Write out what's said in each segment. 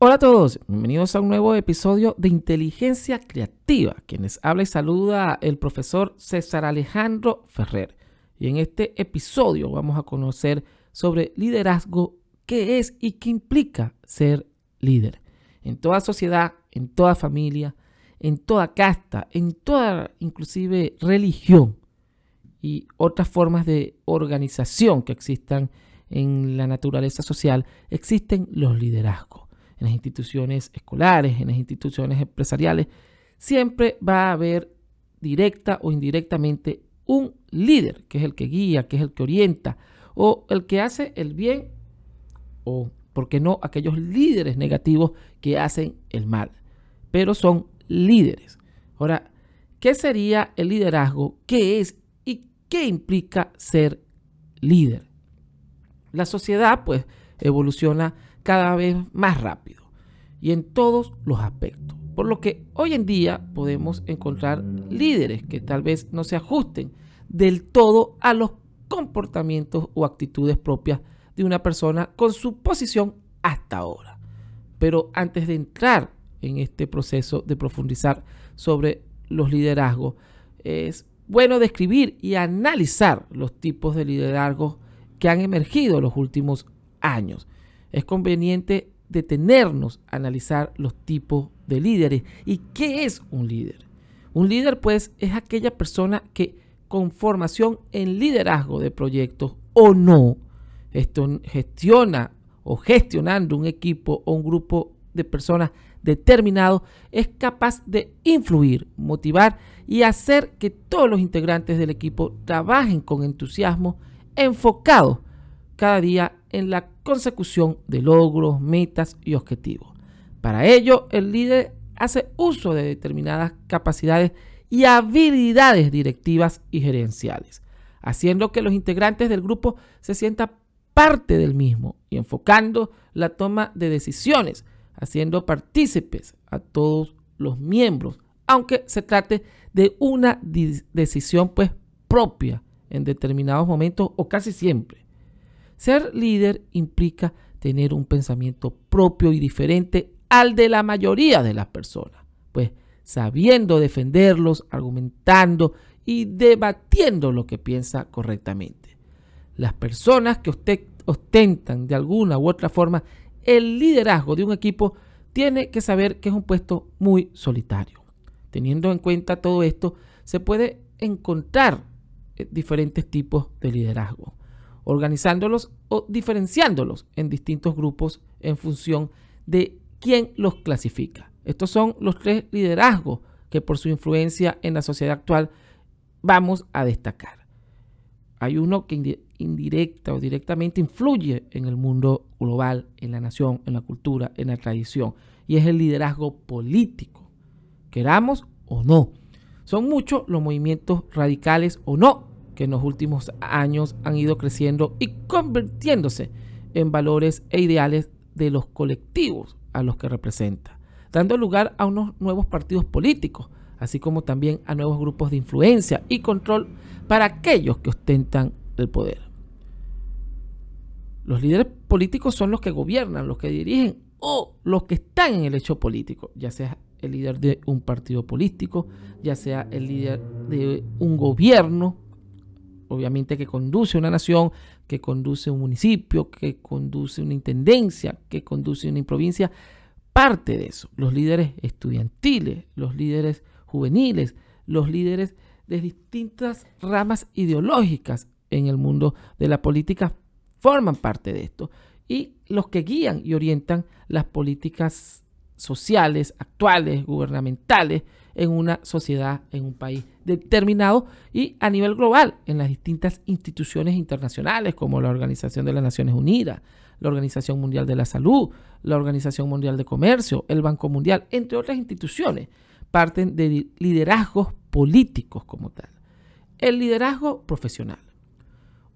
Hola a todos, bienvenidos a un nuevo episodio de Inteligencia Creativa. Quienes habla y saluda el profesor César Alejandro Ferrer. Y en este episodio vamos a conocer sobre liderazgo, qué es y qué implica ser líder. En toda sociedad, en toda familia, en toda casta, en toda inclusive religión y otras formas de organización que existan en la naturaleza social, existen los liderazgos en las instituciones escolares, en las instituciones empresariales, siempre va a haber directa o indirectamente un líder, que es el que guía, que es el que orienta, o el que hace el bien, o, ¿por qué no?, aquellos líderes negativos que hacen el mal, pero son líderes. Ahora, ¿qué sería el liderazgo? ¿Qué es y qué implica ser líder? La sociedad, pues, evoluciona cada vez más rápido y en todos los aspectos. Por lo que hoy en día podemos encontrar líderes que tal vez no se ajusten del todo a los comportamientos o actitudes propias de una persona con su posición hasta ahora. Pero antes de entrar en este proceso de profundizar sobre los liderazgos, es bueno describir y analizar los tipos de liderazgo que han emergido en los últimos años es conveniente detenernos a analizar los tipos de líderes y qué es un líder. Un líder pues es aquella persona que con formación en liderazgo de proyectos o no gestiona o gestionando un equipo o un grupo de personas determinado es capaz de influir, motivar y hacer que todos los integrantes del equipo trabajen con entusiasmo enfocados cada día en la consecución de logros, metas y objetivos. Para ello, el líder hace uso de determinadas capacidades y habilidades directivas y gerenciales, haciendo que los integrantes del grupo se sientan parte del mismo y enfocando la toma de decisiones, haciendo partícipes a todos los miembros, aunque se trate de una decisión pues propia en determinados momentos o casi siempre. Ser líder implica tener un pensamiento propio y diferente al de la mayoría de las personas, pues sabiendo defenderlos, argumentando y debatiendo lo que piensa correctamente. Las personas que ostentan de alguna u otra forma el liderazgo de un equipo tiene que saber que es un puesto muy solitario. Teniendo en cuenta todo esto, se puede encontrar eh, diferentes tipos de liderazgo organizándolos o diferenciándolos en distintos grupos en función de quién los clasifica. Estos son los tres liderazgos que por su influencia en la sociedad actual vamos a destacar. Hay uno que indirecta o directamente influye en el mundo global, en la nación, en la cultura, en la tradición, y es el liderazgo político, queramos o no. Son muchos los movimientos radicales o no que en los últimos años han ido creciendo y convirtiéndose en valores e ideales de los colectivos a los que representa, dando lugar a unos nuevos partidos políticos, así como también a nuevos grupos de influencia y control para aquellos que ostentan el poder. Los líderes políticos son los que gobiernan, los que dirigen o los que están en el hecho político, ya sea el líder de un partido político, ya sea el líder de un gobierno obviamente que conduce una nación, que conduce un municipio, que conduce una intendencia, que conduce una provincia, parte de eso. Los líderes estudiantiles, los líderes juveniles, los líderes de distintas ramas ideológicas en el mundo de la política forman parte de esto. Y los que guían y orientan las políticas sociales, actuales, gubernamentales, en una sociedad, en un país determinado y a nivel global, en las distintas instituciones internacionales como la Organización de las Naciones Unidas, la Organización Mundial de la Salud, la Organización Mundial de Comercio, el Banco Mundial, entre otras instituciones, parten de liderazgos políticos como tal. El liderazgo profesional.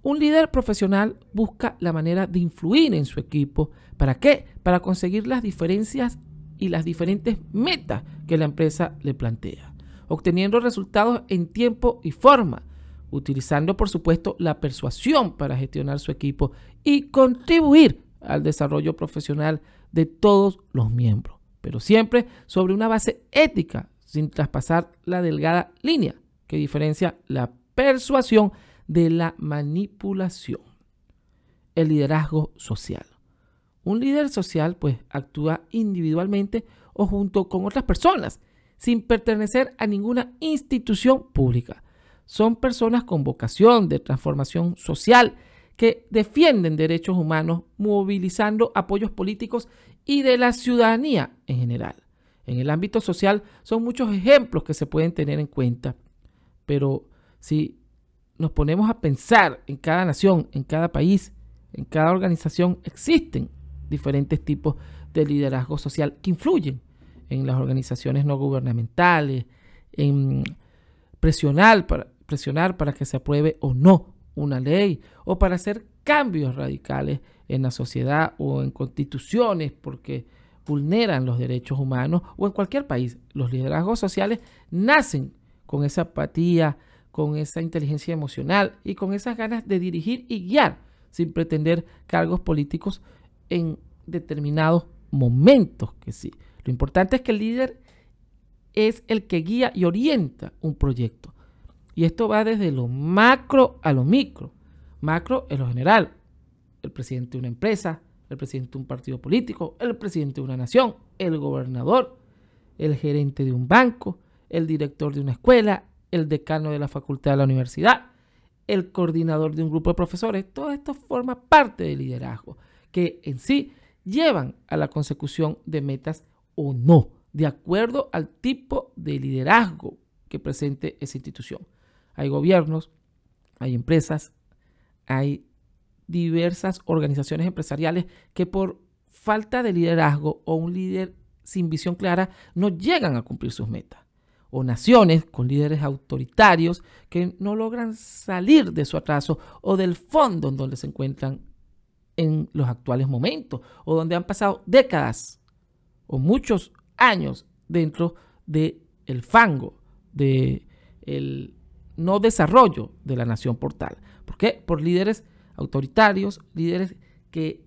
Un líder profesional busca la manera de influir en su equipo. ¿Para qué? Para conseguir las diferencias y las diferentes metas que la empresa le plantea, obteniendo resultados en tiempo y forma, utilizando por supuesto la persuasión para gestionar su equipo y contribuir al desarrollo profesional de todos los miembros, pero siempre sobre una base ética, sin traspasar la delgada línea que diferencia la persuasión de la manipulación. El liderazgo social. Un líder social pues actúa individualmente o junto con otras personas, sin pertenecer a ninguna institución pública. Son personas con vocación de transformación social que defienden derechos humanos movilizando apoyos políticos y de la ciudadanía en general. En el ámbito social son muchos ejemplos que se pueden tener en cuenta pero si nos ponemos a pensar en cada nación, en cada país, en cada organización, existen diferentes tipos de liderazgo social que influyen en las organizaciones no gubernamentales, en presionar para, presionar para que se apruebe o no una ley, o para hacer cambios radicales en la sociedad o en constituciones, porque vulneran los derechos humanos, o en cualquier país. Los liderazgos sociales nacen con esa apatía, con esa inteligencia emocional y con esas ganas de dirigir y guiar sin pretender cargos políticos en determinados momentos que sí. Lo importante es que el líder es el que guía y orienta un proyecto. Y esto va desde lo macro a lo micro. Macro es lo general. El presidente de una empresa, el presidente de un partido político, el presidente de una nación, el gobernador, el gerente de un banco, el director de una escuela, el decano de la facultad de la universidad, el coordinador de un grupo de profesores. Todo esto forma parte del liderazgo, que en sí llevan a la consecución de metas o no, de acuerdo al tipo de liderazgo que presente esa institución. Hay gobiernos, hay empresas, hay diversas organizaciones empresariales que por falta de liderazgo o un líder sin visión clara no llegan a cumplir sus metas o naciones con líderes autoritarios que no logran salir de su atraso o del fondo en donde se encuentran en los actuales momentos o donde han pasado décadas o muchos años dentro del el fango del el no desarrollo de la nación portal. ¿Por qué? Por líderes autoritarios, líderes que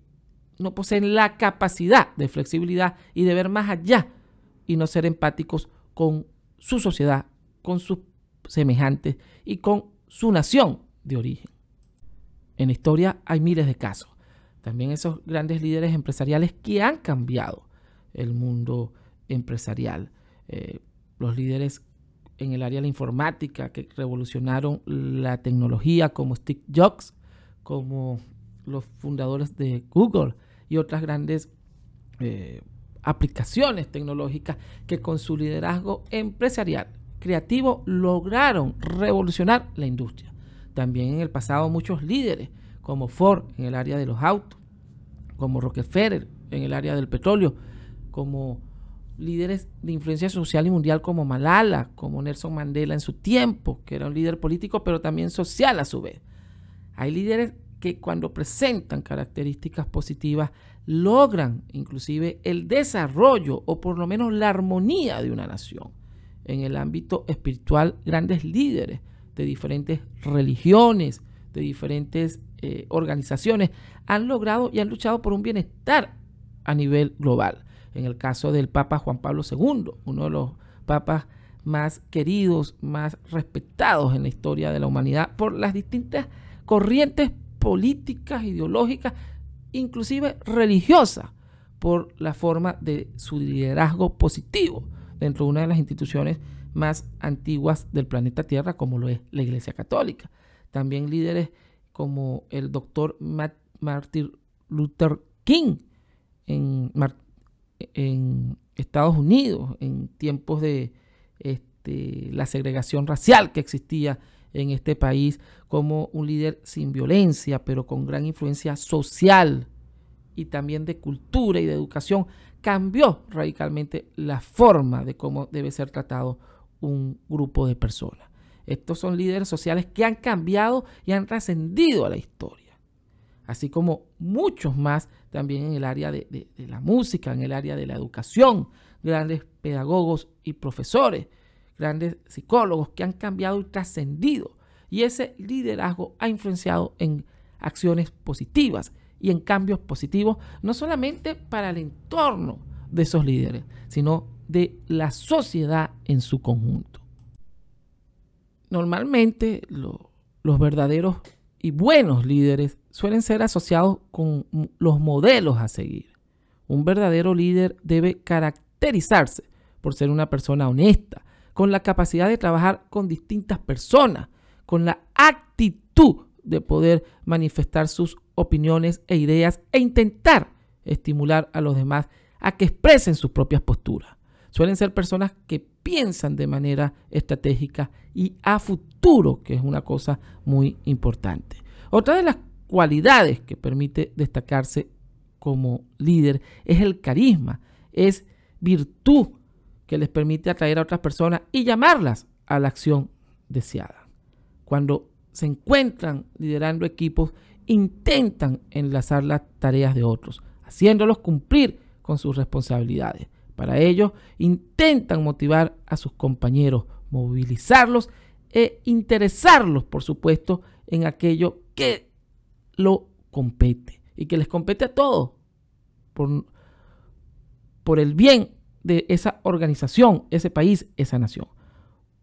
no poseen la capacidad de flexibilidad y de ver más allá y no ser empáticos con su sociedad, con sus semejantes y con su nación de origen. En historia hay miles de casos. También esos grandes líderes empresariales que han cambiado el mundo empresarial. Eh, los líderes en el área de la informática que revolucionaron la tecnología como Steve Jobs, como los fundadores de Google y otras grandes eh, aplicaciones tecnológicas que con su liderazgo empresarial creativo lograron revolucionar la industria. También en el pasado muchos líderes como Ford en el área de los autos, como Rockefeller en el área del petróleo, como líderes de influencia social y mundial como Malala, como Nelson Mandela en su tiempo, que era un líder político pero también social a su vez. Hay líderes que cuando presentan características positivas logran inclusive el desarrollo o por lo menos la armonía de una nación. En el ámbito espiritual, grandes líderes de diferentes religiones, de diferentes eh, organizaciones, han logrado y han luchado por un bienestar a nivel global. En el caso del Papa Juan Pablo II, uno de los papas más queridos, más respetados en la historia de la humanidad por las distintas corrientes políticas, ideológicas, inclusive religiosas, por la forma de su liderazgo positivo dentro de una de las instituciones más antiguas del planeta Tierra, como lo es la Iglesia Católica. También líderes como el doctor Martin Luther King en, Estados Unidos, en tiempos de este, la segregación racial que existía en este país como un líder sin violencia, pero con gran influencia social y también de cultura y de educación, cambió radicalmente la forma de cómo debe ser tratado un grupo de personas. Estos son líderes sociales que han cambiado y han trascendido a la historia, así como muchos más también en el área de, la música, en el área de la educación, grandes pedagogos y profesores grandes psicólogos que han cambiado y trascendido. Y ese liderazgo ha influenciado en acciones positivas y en cambios positivos, no solamente para el entorno de esos líderes, sino de la sociedad en su conjunto. Normalmente los verdaderos y buenos líderes suelen ser asociados con los modelos a seguir. Un verdadero líder debe caracterizarse por ser una persona honesta, con la capacidad de trabajar con distintas personas, con la actitud de poder manifestar sus opiniones e ideas e intentar estimular a los demás a que expresen sus propias posturas. Suelen ser personas que piensan de manera estratégica y a futuro, que es una cosa muy importante. Otra de las cualidades que permite destacarse como líder es el carisma, es virtud que les permite atraer a otras personas y llamarlas a la acción deseada. Cuando se encuentran liderando equipos, intentan enlazar las tareas de otros, haciéndolos cumplir con sus responsabilidades. Para ello, intentan motivar a sus compañeros, movilizarlos e interesarlos, por supuesto, en aquello que lo compete y que les compete a todos por, por el bien de esa organización, ese país, esa nación.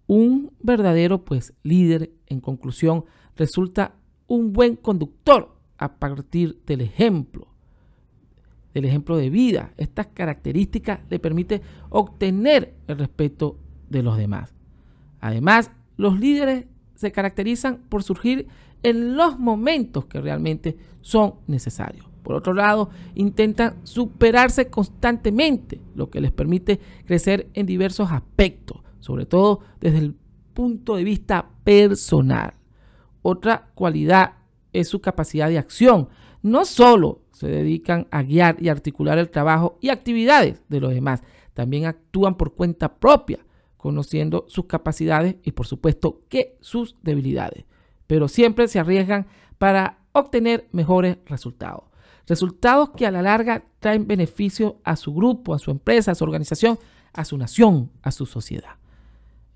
Un verdadero pues líder, en conclusión, resulta un buen conductor a partir del ejemplo, del ejemplo de vida. Estas características le permiten obtener el respeto de los demás. Además, los líderes se caracterizan por surgir en los momentos que realmente son necesarios. Por otro lado, intentan superarse constantemente, lo que les permite crecer en diversos aspectos, sobre todo desde el punto de vista personal. Otra cualidad es su capacidad de acción. No solo se dedican a guiar y articular el trabajo y actividades de los demás, también actúan por cuenta propia, conociendo sus capacidades y por supuesto que sus debilidades, pero siempre se arriesgan para obtener mejores resultados. Resultados que a la larga traen beneficio a su grupo, a su empresa, a su organización, a su nación, a su sociedad.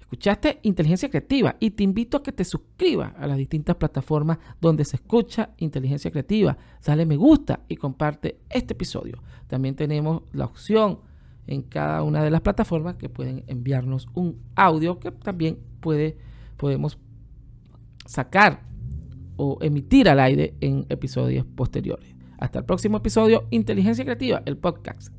Escuchaste Inteligencia Creativa y te invito a que te suscribas a las distintas plataformas donde se escucha Inteligencia Creativa. Dale me gusta y comparte este episodio. También tenemos la opción en cada una de las plataformas que pueden enviarnos un audio que también puede, podemos sacar o emitir al aire en episodios posteriores. Hasta el próximo episodio, Inteligencia Creativa, el podcast.